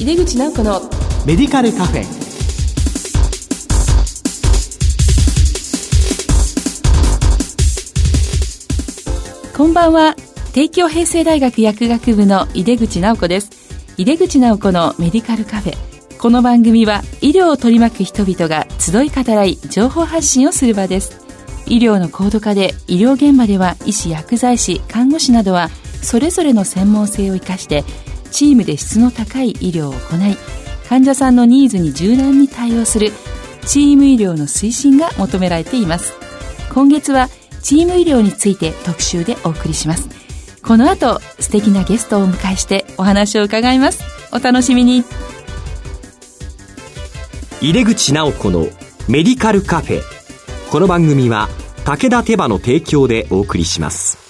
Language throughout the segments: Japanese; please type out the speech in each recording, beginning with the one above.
井出口直子のメディカルカフェ。こんばんは。帝京平成大学薬学部の井出口直子です。井出口直子のメディカルカフェ。この番組は医療を取り巻く人々が集い語らい情報発信をする場です。医療の高度化で医療現場では医師薬剤師看護師などはそれぞれの専門性を生かしてチームで質の高い医療を行い患者さんのニーズに柔軟に対応するチーム医療の推進が求められています。今月はチーム医療について特集でお送りします。この後素敵なゲストをお迎えしてお話を伺います。お楽しみに。入れ口直子のメディカルカフェ。この番組は武田手羽の提供でお送りします。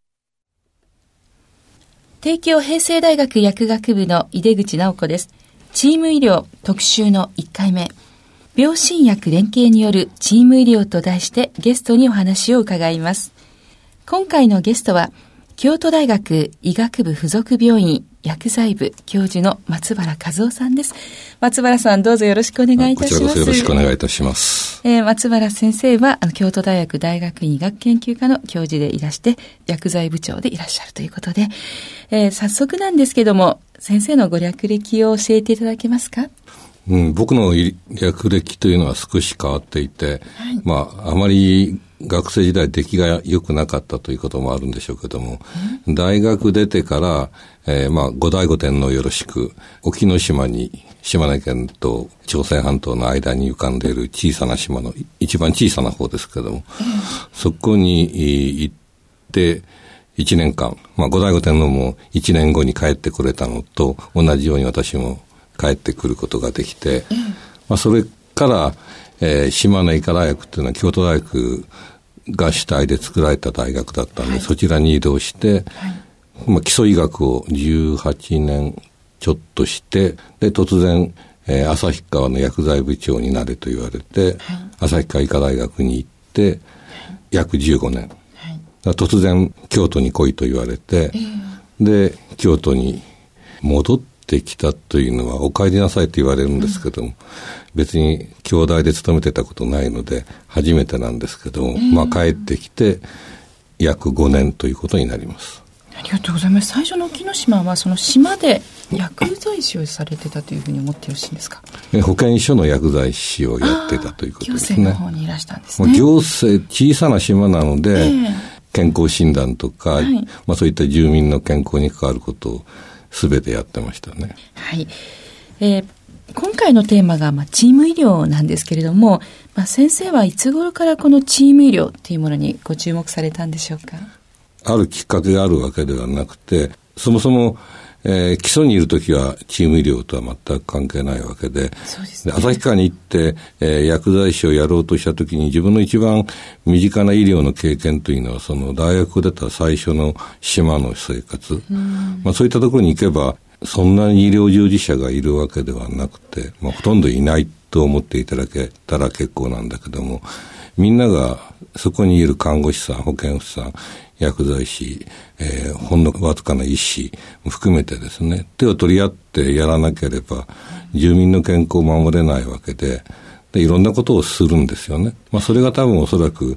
帝京平成大学薬学部の井出口直子です。チーム医療特集の1回目。病診薬連携によるチーム医療と題してゲストにお話を伺います。今回のゲストは京都大学医学部附属病院薬剤部教授の松原和夫さんです。松原さんどうぞよろしくお願いいたします。よろしくお願いいたします。えー、松原先生はあの京都大学大学院医学研究科の教授でいらして薬剤部長でいらっしゃるということで、えー、早速なんですけども先生のご略歴を教えていただけますか？うん、僕の略歴というのは少し変わっていて、はい、まあ、あまり学生時代出来が良くなかったということもあるんでしょうけども、大学出てから、えー、まあ、五代五天のよろしく、沖ノ島に、島根県と朝鮮半島の間に浮かんでいる小さな島の、一番小さな方ですけども、そこに行って、一年間、まあ、五代五天のも一年後に帰ってこれたのと同じように私も帰ってくることができて、まあ、それから、えー、島根医科大学っていうのは京都大学が主体で作られた大学だったんで、はい、そちらに移動して、はい、まあ、基礎医学を18年ちょっとして、で、突然、えー、旭川の薬剤部長になれと言われて、はい、旭川医科大学に行って、約15年。突然、京都に来いと言われて、えー、で、京都に戻ってきたというのは、お帰りなさいと言われるんですけども、うん別に兄弟で勤めてたことないので初めてなんですけども、えー、まあ帰ってきて約5年ということになります。ありがとうございます。最初の沖ノ島はその島で薬剤師をされてたというふうに思ってよろしいんですか？保健所の薬剤師をやってたということですね。行政の方にいらしたんですね。行政、小さな島なので、えー、健康診断とか、はい、まあそういった住民の健康に関わることをすべてやってましたね。はい。えー今回のテーマが、まあ、チーム医療なんですけれども、まあ、先生はいつ頃からこのチーム医療というものにご注目されたんでしょうか？あるきっかけがあるわけではなくて、そもそも、えー、基礎にいるときはチーム医療とは全く関係ないわけで、で旭川に行って、えー、薬剤師をやろうとしたときに自分の一番身近な医療の経験というのは、その大学を出た最初の島の生活、まあ、そういったところに行けば、そんなに医療従事者がいるわけではなくて、まあ、ほとんどいないと思っていただけたら結構なんだけども、みんながそこにいる看護師さん、保健婦さん、薬剤師、えー、ほんのわずかな医師も含めてですね、手を取り合ってやらなければ、住民の健康を守れないわけで、で、いろんなことをするんですよね。まあ、それが多分おそらく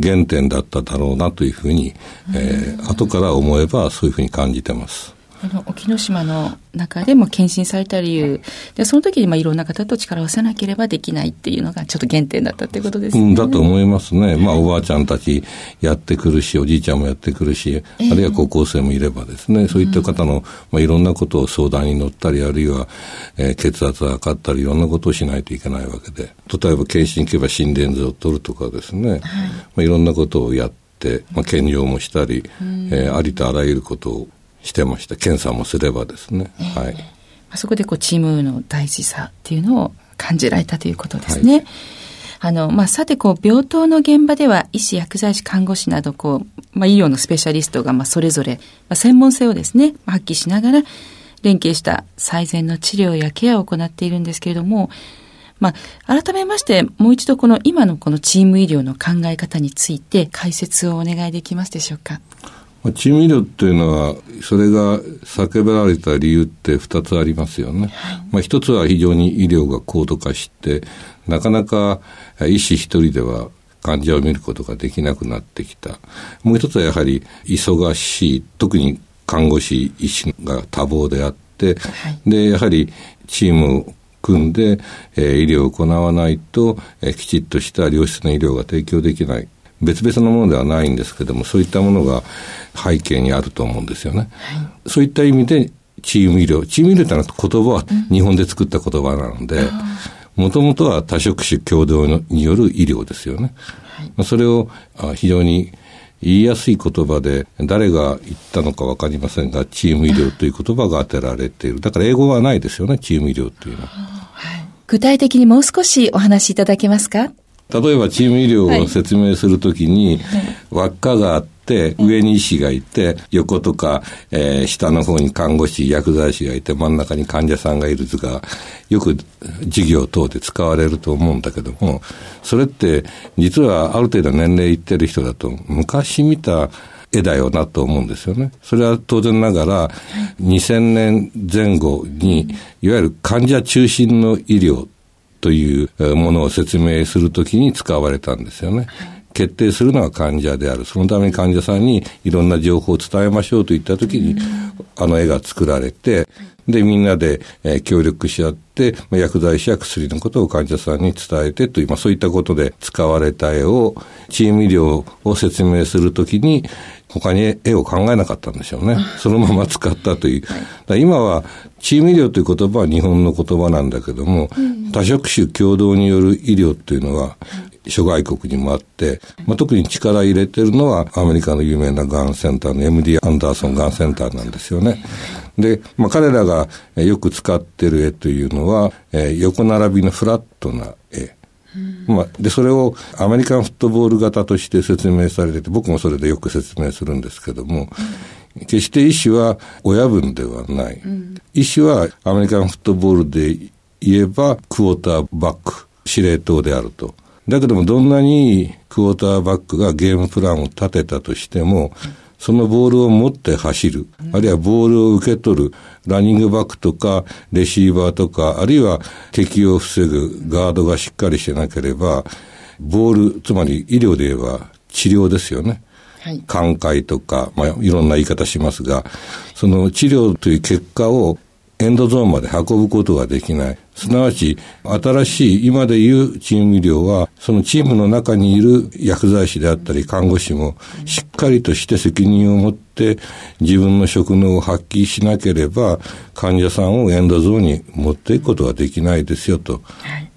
原点だっただろうなというふうに、えー、後から思えばそういうふうに感じてます。あの沖ノ島の中でも献身された理由。でその時にまあいろんな方と力を合わせなければできないっていうのがちょっと原点だったっていうことですね、うん、だと思いますね、まあ、おばあちゃんたちやってくるしおじいちゃんもやってくるし、あるいは高校生もいればですね、そういった方の、まあ、いろんなことを相談に乗ったりあるいは、えー、血圧が測ったりいろんなことをしないといけないわけで。例えば検診行けば心電図を取るとかですね、はい。まあ、いろんなことをやって、まあ、検尿もしたり、えー、ありとあらゆることをしてました。検査もすればですね。えー、はい。そこでこうチームの大事さっていうのを感じられたということですね。はいあの、まあ、さて、こう、病棟の現場では、医師、薬剤師、看護師など、こう、まあ、医療のスペシャリストが、まあ、それぞれ、まあ、専門性をですね、発揮しながら、連携した最善の治療やケアを行っているんですけれども、まあ、改めまして、もう一度この今のこのチーム医療の考え方について解説をお願いできますでしょうか。チーム医療っていうのは、それが叫ばれた理由って二つありますよね。はい、まあ一つは非常に医療が高度化して、なかなか医師一人では患者を見ることができなくなってきた。もう一つはやはり忙しい、特に看護師、医師が多忙であって、はい、で、やはりチームを組んで、えー、医療を行わないと、えー、きちっとした良質な医療が提供できない。別々のものではないんですけども、そういったものが背景にあると思うんですよね。はい、そういった意味で、チーム医療。チーム医療ってのは言葉は日本で作った言葉なので、もともとは多職種共同による医療ですよね。はい、それを非常に言いやすい言葉で、誰が言ったのかわかりませんが、チーム医療という言葉が当てられている。だから英語はないですよね、チーム医療というのは。具体的にもう少しお話しいただけますか？例えばチーム医療を説明するときに、輪っかがあって、上に医師がいて、横とか、えー、下の方に看護師、薬剤師がいて、真ん中に患者さんがいる図が、よく授業等で使われると思うんだけども、それって実はある程度年齢いってる人だと、昔見た絵だよなと思うんですよね。それは当然ながら、2000年前後に、いわゆる患者中心の医療というものを説明するときに使われたんですよね。決定するのは患者である。そのために患者さんにいろんな情報を伝えましょうといったときに、あの絵が作られて、で、みんなで、えー、協力し合って、薬剤師や薬のことを患者さんに伝えてという、まあ、そういったことで使われた絵を、チーム医療を説明するときに、他に絵を考えなかったんでしょうね。そのまま使ったという。今は、チーム医療という言葉は日本の言葉なんだけども、多職種共同による医療というのは、諸外国にもあって、まあ、特に力入れてるのはアメリカの有名ながんセンターの MD アンダーソンがんセンターなんですよね。で、まあ、彼らがよく使ってる絵というのは、えー、横並びのフラットな絵。まあ、で、それをアメリカンフットボール型として説明されてて、僕もそれでよく説明するんですけども、決して医師は親分ではない。医師はアメリカンフットボールで言えばクォーターバック、司令塔であると。だけどもどんなにクォーターバックがゲームプランを立てたとしても、そのボールを持って走る、あるいはボールを受け取る、ランニングバックとか、レシーバーとか、あるいは敵を防ぐガードがしっかりしてなければ、ボール、つまり医療で言えば治療ですよね。はい、寛解とか、まあ、いろんな言い方しますが、その治療という結果をエンドゾーンまで運ぶことができない。すなわち、新しい、今で言うチーム医療は、そのチームの中にいる薬剤師であったり看護師も、しっかりとして責任を持って自分の職能を発揮しなければ、患者さんをエンドゾーンに持っていくことができないですよと。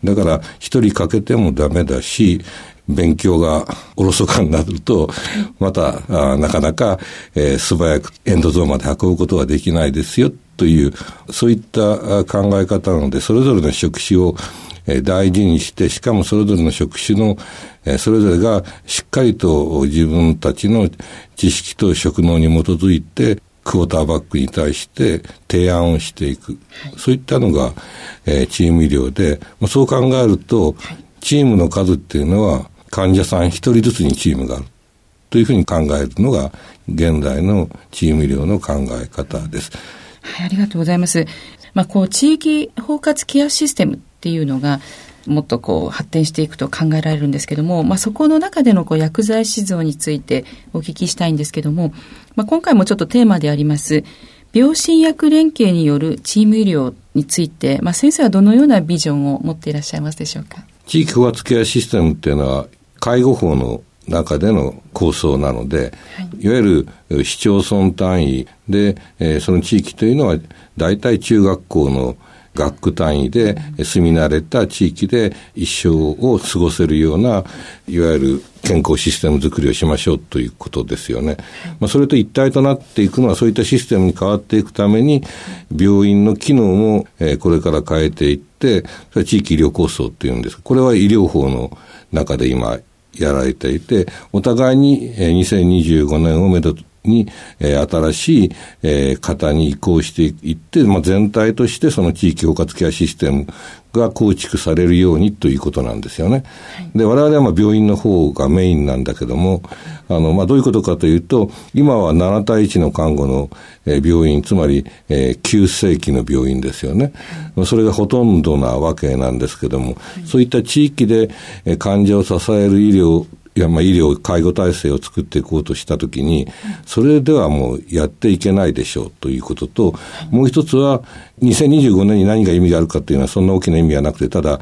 だから、一人かけてもダメだし、勉強がおろそかになると、また、なかなか、えー、素早くエンドゾーンまで運ぶことができないですよという、そういった考え方なので、それぞれの職種を大事にして、しかもそれぞれの職種の、それぞれがしっかりと自分たちの知識と職能に基づいて、クォーターバックに対して提案をしていく。そういったのが、えチーム医療で、そう考えると、チームの数っていうのは患者さん一人ずつにチームがある。というふうに考えるのが現代のチーム医療の考え方です。はい、ありがとうございます。まあ、こう、地域包括ケアシステムっていうのが、もっとこう発展していくと考えられるんですけども、まあ、そこの中でのこう薬剤師像についてお聞きしたいんですけども、まあ、今回もちょっとテーマであります病診薬連携によるチーム医療について、まあ、先生はどのようなビジョンを持っていらっしゃいますでしょうか？地域包括ケアシステムっていうのは介護法の中での構想なので、はい、いわゆる市町村単位で、えー、その地域というのは大体中学校の学区単位で住み慣れた地域で一生を過ごせるような、いわゆる健康システム作りをしましょうということですよね。まあ、それと一体となっていくのは、そういったシステムに変わっていくために、病院の機能も、えこれから変えていって、それは地域医療構想っていうんです。これは医療法の中で今やられていて、お互いに2025年をめどに、えー、新しい、えー、型に移行していって、まあ、全体としてその地域包括ケアシステムが構築されるようにということなんですよね。はい、で、我々はまあ病院の方がメインなんだけども、あの、まあ、どういうことかというと、今は7対1の看護の、えー、病院、つまり、えー、急性期の病院ですよね。それがほとんどなわけなんですけども、そういった地域で、えー、患者を支える医療いや、まあ、医療、介護体制を作っていこうとしたときに、それではもうやっていけないでしょうということと、もう一つは、2025年に何が意味があるかというのは、そんな大きな意味はなくて、ただ、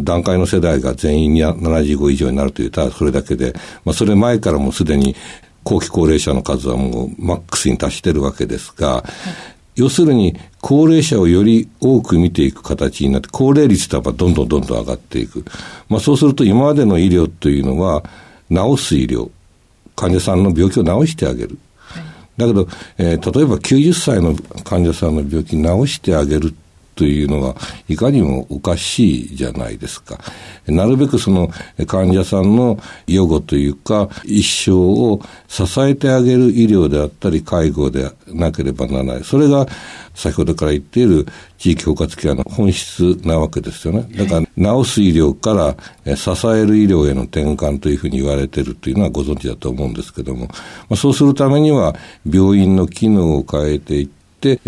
段階の世代が全員に75以上になるという、ただそれだけで、まあ、それ前からもすでに、後期高齢者の数はもうマックスに達しているわけですが、要するに、高齢者をより多く見ていく形になって、高齢率とはどんどんどんどん上がっていく。まあそうすると今までの医療というのは、治す医療、患者さんの病気を治してあげる。だけど、えー、例えば90歳の患者さんの病気治してあげるというのは、いかにもおかしいじゃないですか。なるべくその患者さんの予後というか、一生を支えてあげる医療であったり、介護でなければならない。それが、先ほどから言っている地域包括ケアの本質なわけですよね。だから、治す医療から支える医療への転換というふうに言われているというのはご存知だと思うんですけども、まあ、そうするためには、病院の機能を変えていって、て、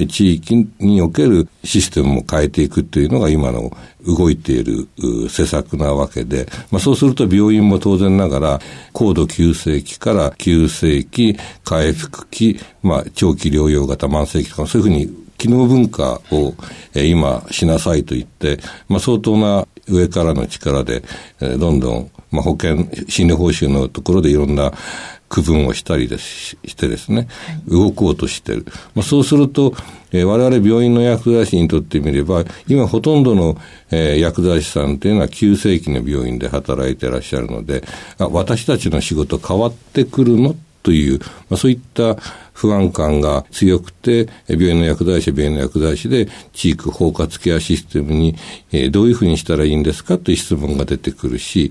地域におけるシステムも変えていくというのが今の動いている施策なわけで、まあ、そうすると病院も当然ながら、高度急性期から急性期、回復期、まあ、長期療養型慢性期とか、そういうふうに機能文化を、今しなさいと言って、まあ、相当な上からの力で、どんどん、まあ、保険、診療報酬のところでいろんな区分をしたりですしてですね、動こうとしてる。まあ、そうすると、えー、我々病院の薬剤師にとってみれば、今ほとんどの、えー、薬剤師さんというのは急性期の病院で働いていらっしゃるので、あ私たちの仕事変わってくるのという、まあ、そういった不安感が強くて、病院の薬剤師、病院の薬剤師で、地域包括ケアシステムに、え、どういうふうにしたらいいんですかという質問が出てくるし、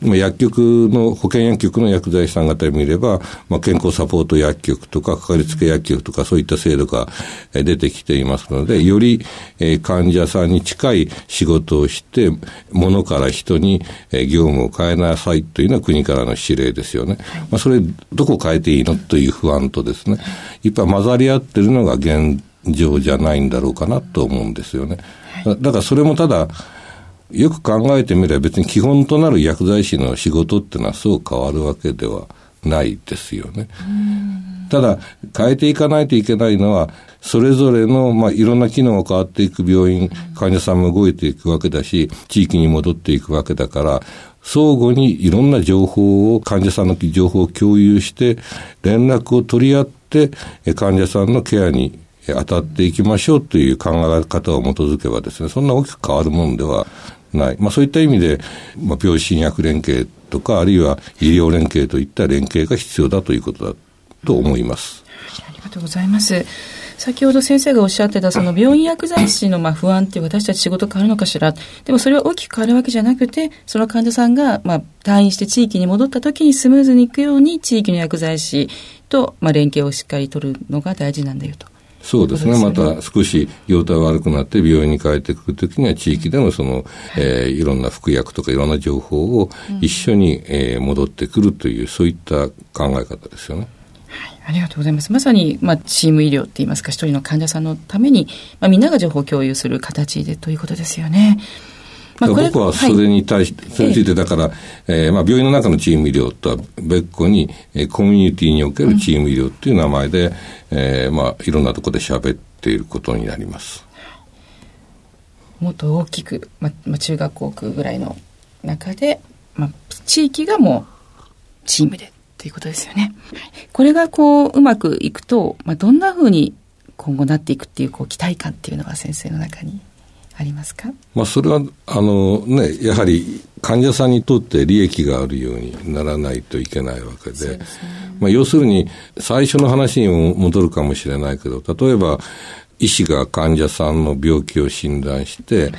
まあ、薬局の、保険薬局の薬剤師さん方見れば、まあ、健康サポート薬局とか、かかりつけ薬局とか、そういった制度が出てきていますので、より、え、患者さんに近い仕事をして、物から人に、え、業務を変えなさいというのは国からの指令ですよね。まあ、それ、どこ変えていいの？という不安とですね、ね、いっぱい混ざり合ってるのが現状じゃないんだろうかなと思うんですよね。だからそれもただ、よく考えてみれば別に基本となる薬剤師の仕事っていうのはそう変わるわけではないですよね。ただ、変えていかないといけないのは、それぞれの、まあ、いろんな機能が変わっていく病院、患者さんも動いていくわけだし、地域に戻っていくわけだから、相互にいろんな情報を、患者さんの情報を共有して、連絡を取り合って、患者さんのケアに当たっていきましょうという考え方を基づけばですね、そんな大きく変わるものではない。まあそういった意味で、まあ病診薬連携とか、あるいは医療連携といった連携が必要だということだと思います。ありがとうございます。先ほど先生がおっしゃってたその病院薬剤師のまあ不安って私たち仕事変わるのかしらでもそれは大きく変わるわけじゃなくてその患者さんがまあ退院して地域に戻った時にスムーズにいくように地域の薬剤師とまあ連携をしっかり取るのが大事なんだよと。そうですね。また少し容態悪くなって病院に帰ってくるときには地域でのその、えー、いろんな服薬とかいろんな情報を一緒に、えー、戻ってくるという、そういった考え方ですよね。ありがとうございます。まさに、まあ、チーム医療って言いますか、一人の患者さんのために、まあ、みんなが情報共有する形でということですよね。まあ、僕はそれに対して、はい、それについてだから、えー、まあ、病院の中のチーム医療とは別個に、えー、コミュニティにおけるチーム医療っていう名前で、うん、えー、まあ、いろんなところで喋っていることになります。もっと大きく、まあ、中学校区ぐらいの中で、まあ、地域がもうチームでということですよね。これがこう、うまくいくと、まあ、どんなふうに今後なっていくっていう、こう、期待感っていうのは先生の中にありますか？まあ、それは、あのね、やはり患者さんにとって利益があるようにならないといけないわけで、でね、まあ、要するに、最初の話にも戻るかもしれないけど、例えば、医師が患者さんの病気を診断して、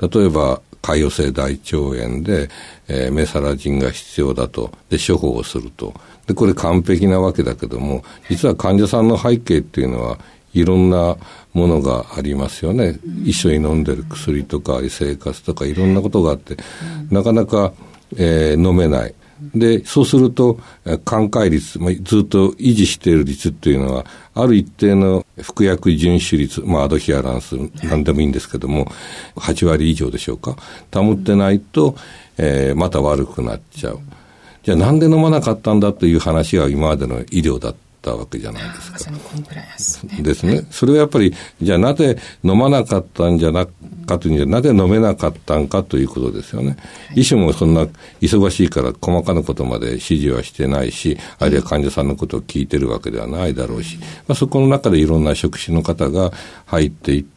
例えば、潰瘍性大腸炎で、えー、メサラジンが必要だと、で、処方をすると。で、これ完璧なわけだけども、実は患者さんの背景っていうのは、いろんなものがありますよね。一緒に飲んでる薬とか、生活とか、いろんなことがあって、なかなか、えー、飲めない。で、そうすると、寛解率、ま、ずっと維持している率っていうのは、ある一定の服薬遵守率、まあ、アドヒアランス、なんでもいいんですけども、8割以上でしょうか。保ってないと、えー、また悪くなっちゃう。じゃあなんで飲まなかったんだという話が今までの医療だったわけじゃないですか。ですね。それはやっぱり、じゃあなぜ飲まなかったんじゃなかというんじゃ、なぜ飲めなかったんかということですよね。はい、医師もそんな忙しいから細かなことまで指示はしてないし、あるいは患者さんのことを聞いてるわけではないだろうし、まあ、そこの中でいろんな職種の方が入っていって、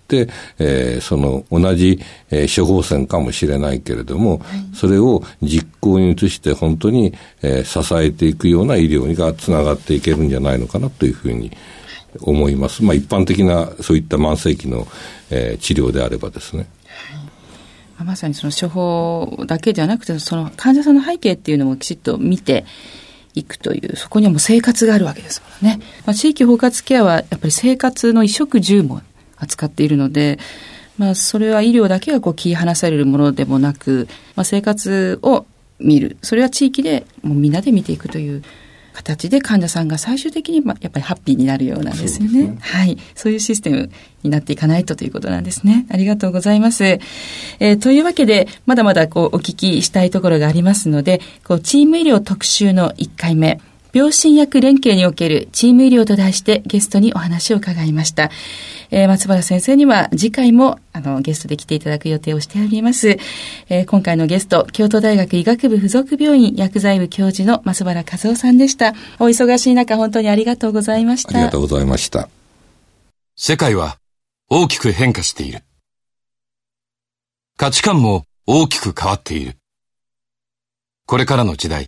えー、その同じ、えー、処方箋かもしれないけれども、はい、それを実行に移して本当に、えー、支えていくような医療がつながっていけるんじゃないのかなというふうに思います。まあ一般的なそういった慢性期の、えー、治療であればですね。はい、まさにその処方だけじゃなくて、その患者さんの背景っていうのもきちっと見て、いくという、そこにはもう生活があるわけですもんね。まあ、地域包括ケアはやっぱり生活の衣食住も扱っているので、まあ、それは医療だけがこう切り離されるものでもなく、まあ、生活を見る。それは地域でもうみんなで見ていくという形で患者さんが最終的にやっぱりハッピーになるようなんですよね。ねはい。そういうシステムになっていかないとということなんですね。ありがとうございます。えー、というわけで、まだまだこうお聞きしたいところがありますので、こうチーム医療特集の1回目、病診薬連携におけるチーム医療と題してゲストにお話を伺いました。えー、松原先生には次回もあのゲストで来ていただく予定をしております。えー、今回のゲスト、京都大学医学部附属病院薬剤部教授の松原和夫さんでした。お忙しい中本当にありがとうございました。ありがとうございました。世界は大きく変化している。価値観も大きく変わっている。これからの時代、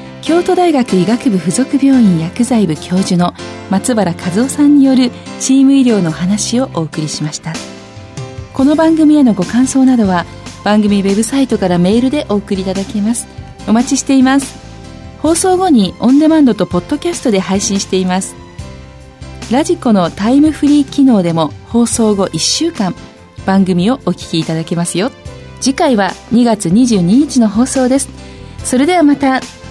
京都大学医学部附属病院薬剤部教授の松原和夫さんによるチーム医療の話をお送りしました。この番組へのご感想などは番組ウェブサイトからメールでお送りいただけます。お待ちしています。放送後にオンデマンドとポッドキャストで配信しています。ラジコのタイムフリー機能でも放送後1週間番組をお聞きいただけますよ。次回は2月22日の放送です。それではまた。